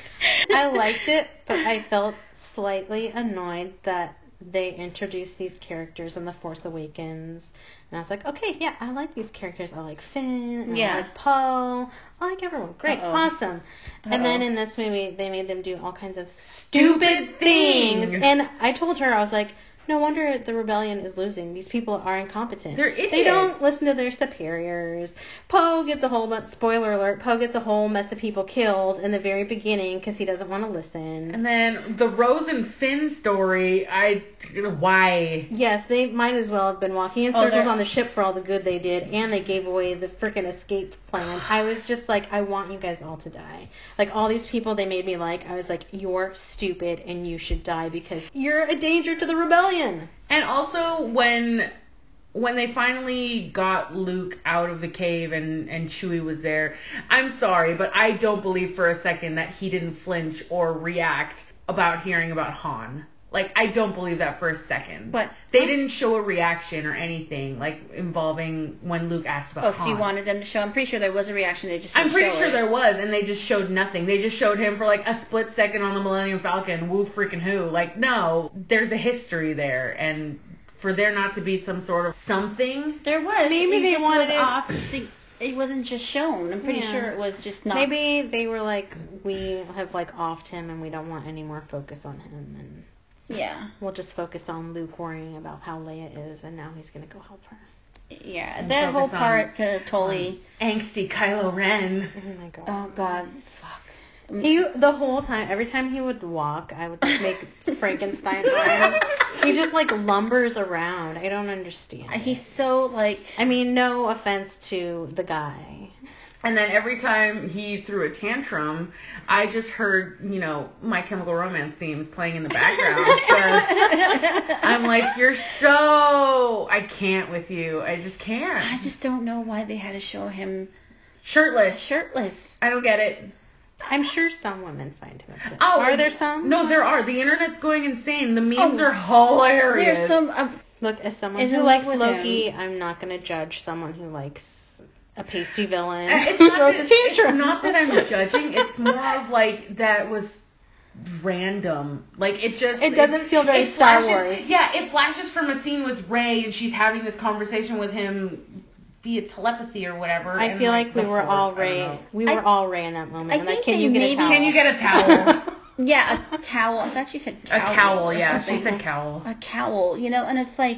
I liked it, but I felt slightly annoyed that they introduced these characters in The Force Awakens. And I was like, okay, yeah, I like these characters. I like Finn. And Yeah. I like Poe. I like everyone. Great. Uh-oh. Awesome. And then in this movie, they made them do all kinds of Stupid stupid things. things. And I told her, I was like, no wonder the rebellion is losing. These people are incompetent. They're idiots. They don't listen to their superiors. Poe gets a whole bunch, spoiler alert, Poe gets a whole mess of people killed in the very beginning because he doesn't want to listen. And then the Rose and Finn story, I why? Yes, they might as well have been walking in Oh, circles they're- on the ship for all the good they did, and they gave away the freaking escape plan. I was just like, I want you guys all to die. Like all these people they made me like, I was like, you're stupid and you should die because you're a danger to the rebellion. And also when when they finally got Luke out of the cave and and Chewie was there, I'm sorry, but I don't believe for a second that he didn't flinch or react about hearing about Han. Like I don't believe that for a second. What? They didn't show a reaction or anything like involving when Luke asked about Oh, Han. so you wanted them to show? I'm pretty sure there was a reaction. They just I'm pretty show sure it. there was, and they just showed nothing. They just showed him for like a split second on the Millennium Falcon. Woo freaking who? Like, no, there's a history there, and for there not to be some sort of something. There was. Maybe they just wanted was it- off. (clears throat) The, it wasn't just shown. I'm pretty Yeah. sure it was just not. Maybe they were like, we have like offed him and we don't want any more focus on him, and Yeah. we'll just focus on Luke worrying about how Leia is, and now he's gonna go help her. Yeah. And that whole part could have totally. Angsty Kylo Ren. (laughs) Oh my god. Oh God. Fuck. Mm. He the whole time, every time he would walk, I would just make (laughs) Frankenstein eyes. He just like lumbers around. I don't understand. it. He's so like. I mean, no offense to the guy. And then every time he threw a tantrum, I just heard, you know, My Chemical Romance themes playing in the background. (laughs) I'm like, you're so. I can't with you. I just can't. I just don't know why they had to show him Shirtless. shirtless. I don't get it. I'm sure some women find him. attractive. Oh, are there some? No, there are. The internet's going insane. The memes Oh, are hilarious. There's some. Um, Look, as someone who likes Loki, him. I'm not gonna judge someone who likes a pasty villain Uh, It's who (laughs) not, throws that, a tantrum. it's not that I'm (laughs) judging. It's more of like that was random. Like it just It doesn't feel very it Star flashes- Wars. Yeah, it flashes from a scene with Rey and she's having this conversation with him via telepathy or whatever. I feel like, we the were all Rey. know. We I- were all Rey in that moment. I I'm like, think can they you get a maybe- towel? Can you get a towel? (laughs) yeah, a towel. I thought she said a cowl cowl, or yeah. She said cowl. a cowl, you know, and it's like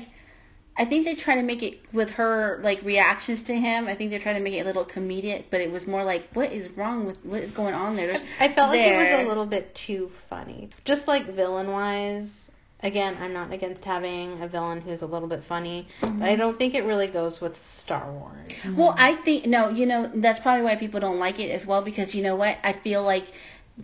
I think they try to make it with her like reactions to him. I think they're trying to make it a little comedic, but it was more like what is wrong with what is going on there? There's, I felt like it there. was a little bit too funny. Just like villain wise. Again, I'm not against having a villain who's a little bit funny, Mm-hmm. but I don't think it really goes with Star Wars. Well, I think no, you know, that's probably why people don't like it as well because you know what? I feel like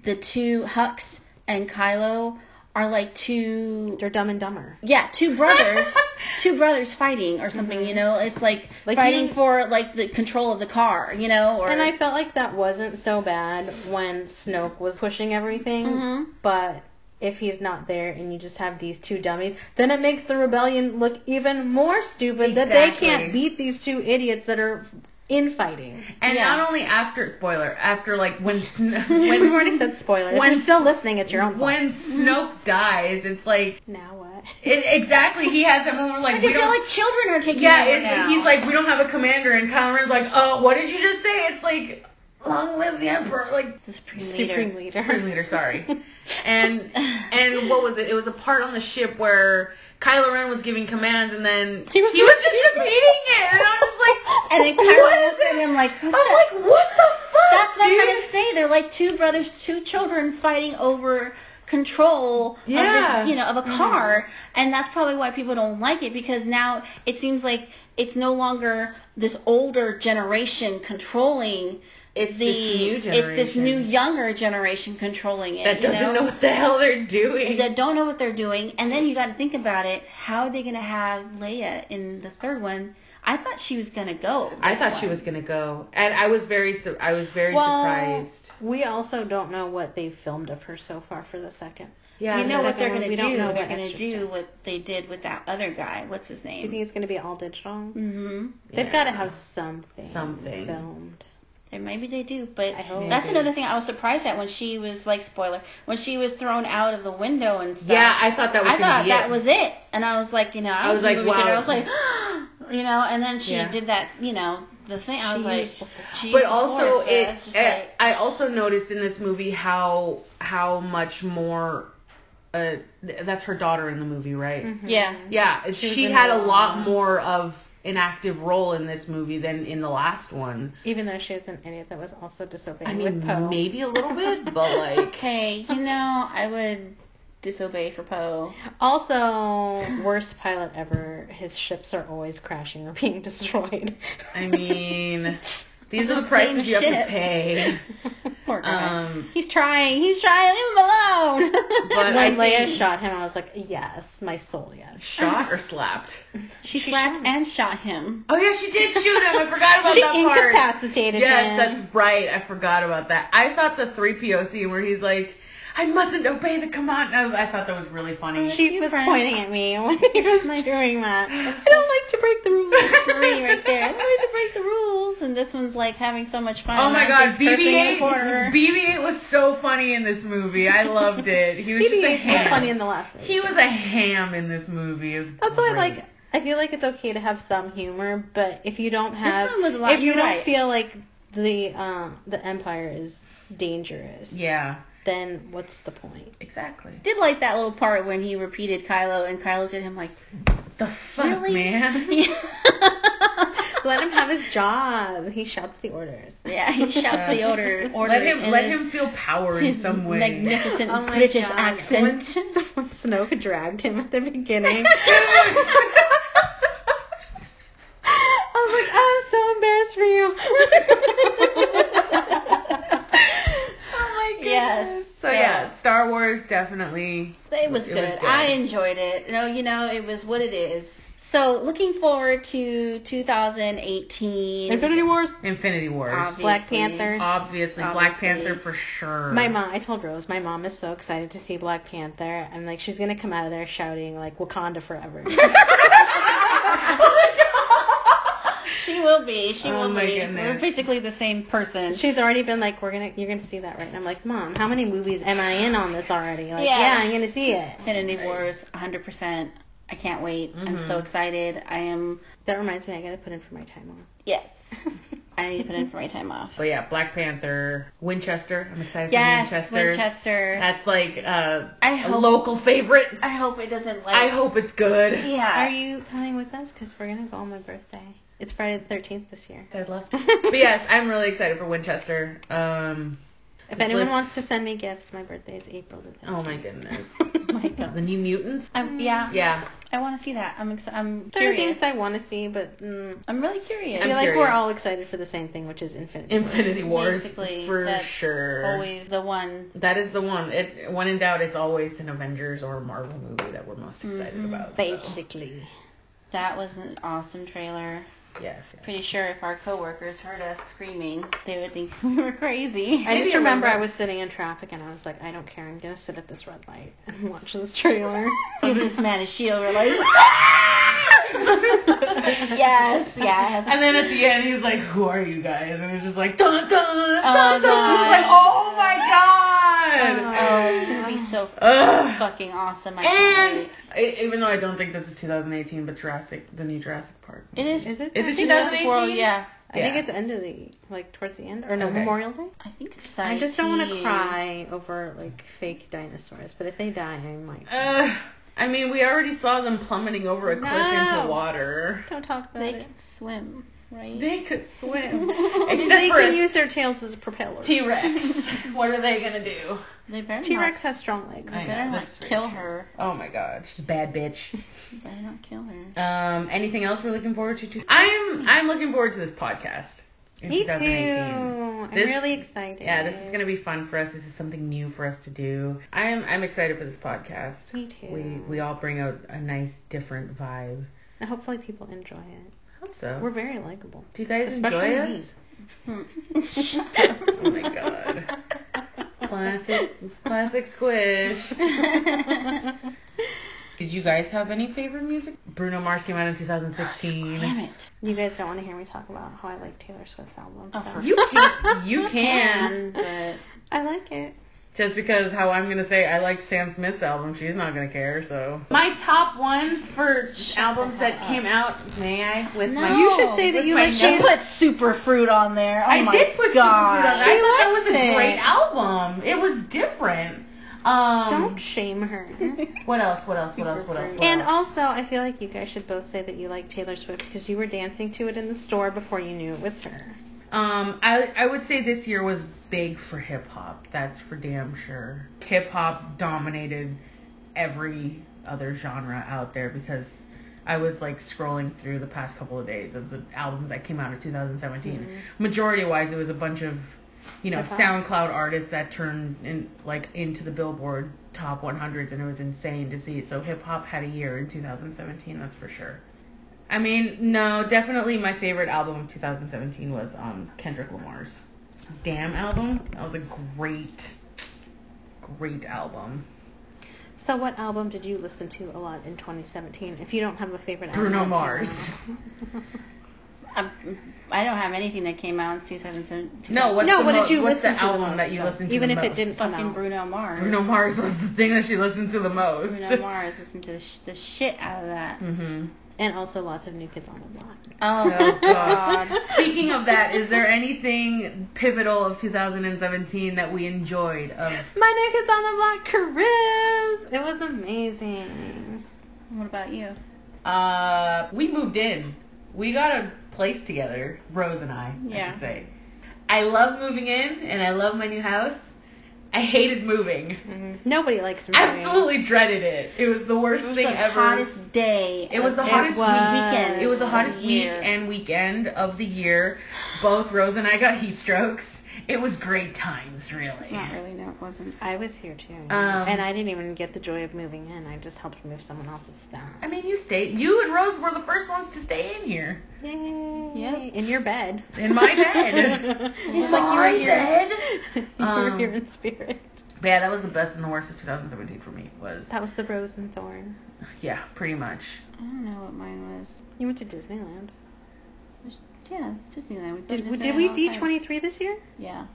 the two Hux and Kylo are like two They're dumb and dumber. yeah, two brothers, (laughs) two brothers fighting or something, you know? It's like, Mm-hmm. Like fighting you- for like the control of the car, you know, or And I felt like that wasn't so bad when Snoke was pushing everything, Mhm. but if he's not there and you just have these two dummies, then it makes the rebellion look even more stupid that they can't beat these two idiots that are infighting. And Yeah. not only after spoiler, after like when (laughs) Sn- We've when already said spoiler. When- you're still listening, it's your own fault. when Snoke (laughs) dies, it's like now what? it, exactly he has everyone I like can we feel don't like children are taking Yeah, over it's, now. he's like, we don't have a commander, and Kylo Ren's like, oh, what did you just say? It's like, long live the Emperor, like the supreme leader. Supreme leader. Supreme Leader, sorry. (laughs) and and what was it? It was a part on the ship where Kylo Ren was giving commands, and then He was he was just repeating it, and I was just like, (laughs) And then Kylo is looks at him like, I'm the- like, what the fuck, That's what I'm trying to say. They're like two brothers, two children fighting over control Yeah. of the, you know of a mm-hmm. car, and that's probably why people don't like it because now it seems like it's no longer this older generation controlling. It's the this new it's this new younger generation controlling it. that you doesn't know? know what the hell they're doing. that don't know what they're doing, and then you got to think about it. How are they going to have Leia in the third one? I thought she was going to go. I this thought she was gonna go, and I was very, su- I was very Well, surprised. we also don't know what they've filmed of her so far for the second. Yeah, we know the what they're going one, to we do. don't know they're going to do what they did with that other guy. What's his name? Do you think it's going to be all digital? Mm-hmm. They've Yeah. got to have something, Something. filmed. Or maybe they do, but I that's another thing I was surprised at when she was like spoiler when she was thrown out of the window and stuff. Yeah, I thought that was I thought be that it. was it, and I was like, you know, I, I was like, movie kid, wow. I was like, (gasps) you know, and then she Yeah. did that, you know, the thing. I was She like, used the she but also force, but it, it's just eh, like, I also noticed in this movie how how much more uh th- that's her daughter in the movie, right? Mhm. Yeah. Yeah, She she, had a a lot lot. more of an active role in this movie than in the last one. Even though she was an idiot that was also disobeying I mean, with Poe. maybe a little bit, but like (laughs) hey, you know, I would disobey for Poe. Also, worst pilot ever. His ships are always crashing or being (laughs) destroyed. I mean, these are the prices you have to pay. (laughs) Poor guy. Um, He's trying. He's trying. Leave him alone. (laughs) But when I Leia shot him, I was like, yes, my soul, yes. shot or (laughs) slapped? she she slapped shot and shot him. Oh yeah, she did shoot him. I forgot about she that part. She incapacitated Yes, him. that's right. I forgot about that. I thought the three POC where he's like, I mustn't obey the command. I, I thought that was really funny. She You was friend. pointing at me (laughs) when he was My- doing that. I don't like to break the rules. Three right (laughs) there. I don't like to break the rules, and this one's like having so much fun. Oh my that god, thing's cursing in the BB-8. BB-8 was so funny in this movie. I loved it. He was just a BB-8 was funny in the last movie. He was a ham in this movie. It was That's why, great. like, I feel like it's okay to have some humor, but if you don't have, one was a lot- if you you're don't right. feel like the um the Empire is dangerous, Yeah, then what's the point? exactly. did like that little part when he repeated Kylo, and Kylo did him like, The fuck, Really? man. (laughs) (laughs) Let him have his job. He shouts the orders. yeah, he shouts the (laughs) order. order let him let his- him feel power in his some way. magnificent Oh my British God. accent. When, when Snoke dragged him at the beginning. I was like, I'm so embarrassed for you. oh my goodness. Yes. (laughs) So yeah, Star Wars definitely. It was It good. was good. I enjoyed it. No, you know, it was what it is. So looking forward to 2018. Infinity Wars. Infinity Wars. Obviously. Black Panther. Obviously, Black Panther for sure. My mom, I told Rose, my mom is so excited to see Black Panther. I'm like, she's gonna come out of there shouting like Wakanda forever. (laughs) (laughs) She will be. She Oh will my be. goodness. We're basically the same person. she's already been like, we're gonna, you're gonna see that, right? And I'm like, mom, how many movies am I in on this already? Like, Yeah. yeah, I'm gonna see it. Infinity Wars, 100%. I can't wait. I'm Mhm. so excited. I am. That reminds me, I gotta put in for my time off. Yes. (laughs) I need to put in for my time off. But yeah, Black Panther, Winchester. I'm excited Yes, for Winchester. Winchester. That's like uh, I a hope- local favorite. I hope it doesn't like. I hope it's good. Yeah. Are you coming with us? Cause we're gonna go on my birthday. It's Friday the 13th this year. I'd love. (laughs) but yes, I'm really excited for Winchester. Um, If anyone Let's- wants to send me gifts, my birthday is April the 13th. oh my goodness. (laughs) Oh my God. the New Mutants. I'm, yeah. Yeah. I want to see that. I'm excited. I'm There are things I want to see, but mm, I'm really curious. I feel I'm like we're all excited for the same thing, which is Infinity. War. Infinity Wars Basically, for that's sure. Always the one. That is the one. It when in doubt, it's always an Avengers or a Marvel movie that we're most excited Mhm. about. so, Basically. That was an awesome trailer. Yes. Pretty sure if our coworkers heard us screaming, they would think (laughs) we were crazy. I (laughs) just remember I was sitting in traffic and I was like, I don't care. I'm gonna sit at this red light (laughs) and watch this trailer. Give this man a shield. We're like, ah! yes, yes. And then at the end, he's like, "Who are you guys?" And it's just like, "Dun dun." dun, dun. God. It's like, oh my god. Oh, it's gonna be so Ugh. fucking awesome. I can't And wait. I- even though I don't think this is 2018, but Jurassic, the new Jurassic Park. It is. Is it? Is it think Jurassic 2018? World, yeah. I think Yeah. it's end of the like towards the end or no Okay. Memorial Day. I think it's I just don't want to cry over like fake dinosaurs, but if they die, I might. Uh, I mean, we already saw them plummeting over a cliff No. into water. don't talk about They it. They can swim, right? They could swim. (laughs) They Except for can use their tails as propellers. T-Rex. (laughs) what are they gonna do? They better T-Rex not. has strong legs. I They know, better not that's kill true. her. Oh my god, she's a bad bitch. (laughs) They better not kill her. Um, anything else we're looking forward to? I'm I'm looking forward to this podcast. In Me too. 2018. I'm This- really excited. Yeah, this is gonna be fun for us. This is something new for us to do. I'm I'm excited for this podcast. Me too. We we all bring out a nice different vibe. And hopefully people enjoy it. I hope so. We're very likable. do you guys especially enjoy me. us? Hmm. (laughs) (laughs) Oh my god. Classic (laughs) classic squish. Did (laughs) Did you guys have any favorite music? Bruno Mars came out in 2016. Damn it. You guys don't want to hear me talk about how I like Taylor Swift's album. Oh, so. for (laughs) You can. You can. but I like it. Just because how I'm gonna say I liked Sam Smith's album, she's not gonna care. So my top ones for albums that hell came out, may I? With No. my You should say that you like notes. you Taylor- put Superfruit on there. Oh I my did put god. Super Fruit on. I She thought that was likes a it. great album. It was different. Um, Don't shame her. (laughs) What else? What else? What else? What else? What And else? also, I feel like you guys should both say that you like Taylor Swift because you were dancing to it in the store before you knew it was her. Um, I I would say this year was big for hip hop. That's for damn sure. Hip hop dominated every other genre out there because I was like scrolling through the past couple of days of the albums that came out in 2017. Mhm. Majority wise, it was a bunch of you know Hip-hop. SoundCloud artists that turned in like into the Billboard top 100s, and it was insane to see. So hip hop had a year in 2017, that's for sure. I mean, no, definitely my favorite album of 2017 was um, Kendrick Lamar's Damn album. That was a great, great album. So, what album did you listen to a lot in 2017? If you don't have a favorite Bruno album, that Mars. I'm, (laughs) I don't have anything that came out in 2017. No, what's No, the what did you what's listen the to the album most, that you though? listened to Even the if it most? didn't come fucking out. Bruno Mars. Bruno Mars was the thing that she listened to the most. Bruno Mars. Listen to the, sh- the shit out of that. hmm And also lots of New Kids on the Block. Oh, Oh, God. God. Speaking of that, is there anything pivotal of 2017 that we enjoyed? Of My New Kids on the Block, Chris! It was amazing. What about you? uh, we moved in. We got a place together, Rose and I. I Yeah. should say. I love moving in, and I love my new house. I hated moving. Mhm. Nobody likes moving. Absolutely dreaded it. It was the worst It was thing the ever. hottest day. It was the hottest every was. weekend. It was the hottest week and weekend of the year. Both Rose and I got heat strokes. It was great times, really. Not really. No, it wasn't. I was here too. Um, and I didn't even get the joy of moving in. I just helped move someone else's stuff. I mean, you stayed. You and Rose were the first ones to stay in here. Yay. Yeah. In your bed. In my bed. (laughs) it's (laughs) In like (laughs) you were here. bed. you were Um, here in spirit. But yeah, that was the best and the worst of 2017 for me. Was That was the rose and thorn. yeah, pretty much. I don't know what mine was. You went to Disneyland. Yeah, it's Disneyland. We go to Did, Disneyland did we all. D23 this year? Yeah.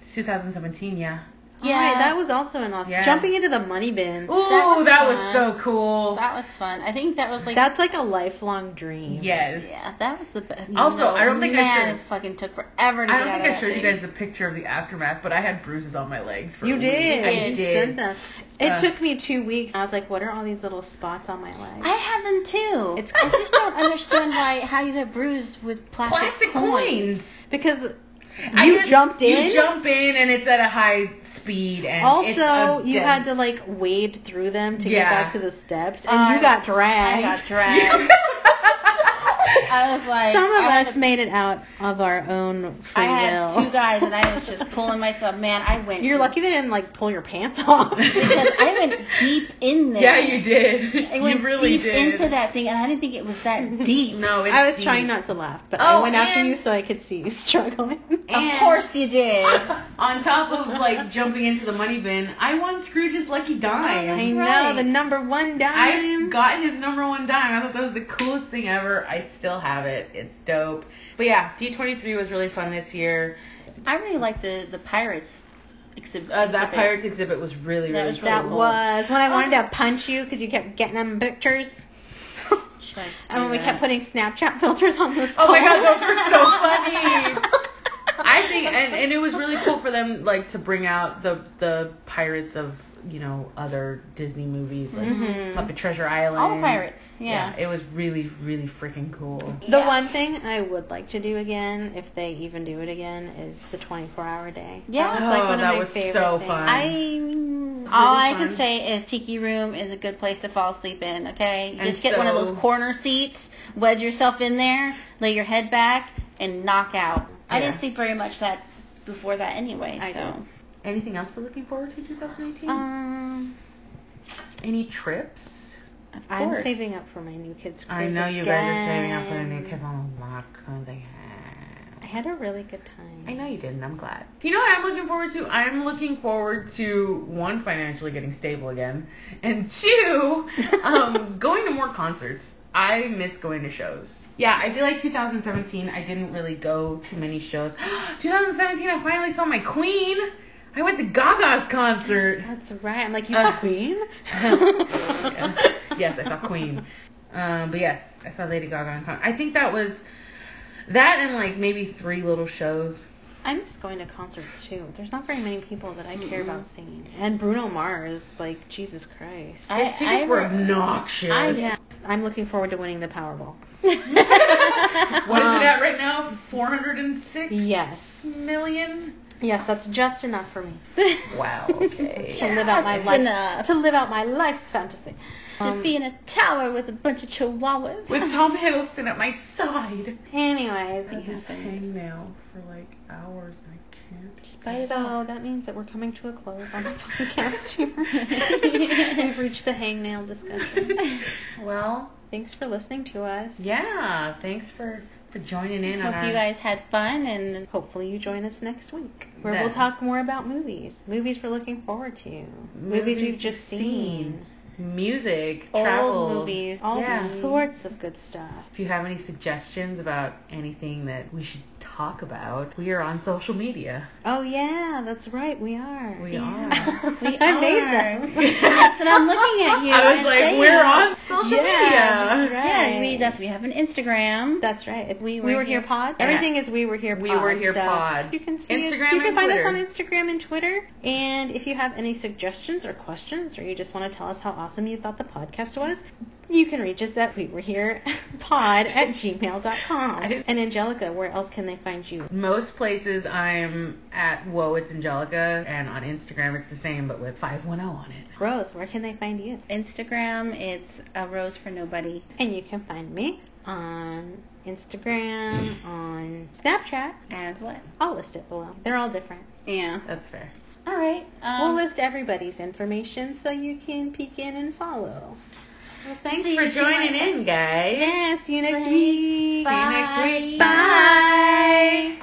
It's 2017, yeah. Yeah. Alright, that was also an awesome. Yeah. Jumping into the money bin. Ooh, That that was was, so cool. That was fun. I think that was like. That's like a lifelong dream. yes. Yeah, that was the best. Also, I don't think I man, showed- it fucking took forever to I don't think I showed you guys a picture of the aftermath, but I had bruises on my legs for You did. I You did. It Uh, took me two weeks. I was like, what are all these little spots on my legs? I have them too. It's- I just don't understand why how you get bruised with plastic, Plastic coins. because you just- jumped in. You jump in and it's at a high speed and it's also, you had to like wade through them to Yeah. get back to the steps, and I you got dragged. I got dragged. (laughs) (laughs) I was like, Some of I us to- made it out of our own free I had will. two guys and I was just pulling myself. Man, I went. You're lucky they didn't like pull your pants off. (laughs) because I went deep in there. Yeah, you did. I went you really deep did. into that thing, and I didn't think it was that (laughs) deep. No, it's I was deep. trying not to laugh, but I Oh, went after you so I could see you struggling. (laughs) Of course you did. On top of like jumping into the money bin, I won Scrooge's lucky dime. I That's know right. the number one dime. I got his number one dime. I thought that was the coolest thing ever. I still have it. It's dope. But yeah, D23 was really fun this year. I really like the the pirates exhibit. Uh, that Pirates exhibit was really, That really was cool. that was when I wanted to punch you because you kept getting them pictures. (laughs) And when we kept putting Snapchat (laughs) filters on the Oh my god, those were so (laughs) funny. I think, and, and it was really cool for them, like, to bring out the the pirates of, you know, other Disney movies, like Mhm. Muppet Treasure Island. all the pirates. Yeah. it was really, really freaking cool. The Yeah. one thing I would like to do again, if they even do it again, is the 24-hour day. Yeah. that was like Oh, one of that my was favorite so things. fun. I all I fun. can say is Tiki Room is a good place to fall asleep in. Okay, you And just get one of those corner seats, wedge yourself in there, lay your head back, and knock out. I didn't sleep very much that before that anyway. I so. Anything else we're looking forward to 2018? Um, Any trips? I'm course. saving up for my new kids. I know you guys are saving up for the new again. kid on. Oh, they have. had a really good time. I know you did, and I'm glad. You know what I'm looking forward to? I'm looking forward to one, financially getting stable again, and two, (laughs) um, going to more concerts. I miss going to shows. Yeah, I feel like 2017 I didn't really go to many shows. (gasps) 2017 I finally saw my Queen. I went to Gaga's concert. That's right. I'm like, you Uh, saw Queen? yes. yes, I saw Queen. Um, but yes, I saw Lady Gaga in concert. I think that was that and like maybe three little shows. I'm just going to concerts too. There's not very many people that I care Mm-mm. about seeing. And Bruno Mars, like Jesus Christ. I- His tickets were re- obnoxious. I- yeah, I'm looking forward to winning the Powerball. (laughs) What is Um, it at right now? 406 Yes. million? Yes, that's just enough for me. (laughs) Wow, (laughs) okay. to live out my That's life. enough. To live out my life's fantasy. to Um, be in a tower with a bunch of chihuahuas. With Tom Hiddleston at my side. Anyways, I had this happens. hangnail for like hours and I can't. Just so that means that we're coming to a close on the (laughs) podcast here. We've reached the hangnail discussion. Well, Thanks for listening to us. yeah. Thanks for for joining in on Hope you guys had fun and Hopefully you join us next week, where we'll talk more about movies. Movies we're looking forward to. Movies, we've just seen. music, old travel, movies. All Yeah. sorts of good stuff. If you have any suggestions about anything that we should talk about, we are on social media. Oh yeah, that's right. We are. We Yeah. are. (laughs) We I are. made them. That's what I'm looking at you. (laughs) I was like, we're on social Yeah, media. that's right. Yeah, we that's we have an Instagram. That's right. It's We we Were were, here Here- pod. Yeah. Everything is we were here pod. We Were Here so Pod. You can see Instagram. us- you can find Twitter. us on Instagram and Twitter. And if you have any suggestions or questions, or you just want to tell us how awesome you thought the podcast was, you can reach us at we were here pod at gmail.com. I didn't- And Angelica, where else can they find you? Most places I'm at Whoa It's Angelica, and on Instagram it's the same, but with 510 on it. Rose, where can they find you? Instagram, it's a rose for nobody. And you can find me on Instagram, on Snapchat. As what? I'll list it below. They're all different. Yeah. That's fair. All right. Um, we'll list everybody's information so you can peek in and follow. Well, thanks See for joining in, guys. Yes, see you next Bye. week. See you next week. Bye. Bye.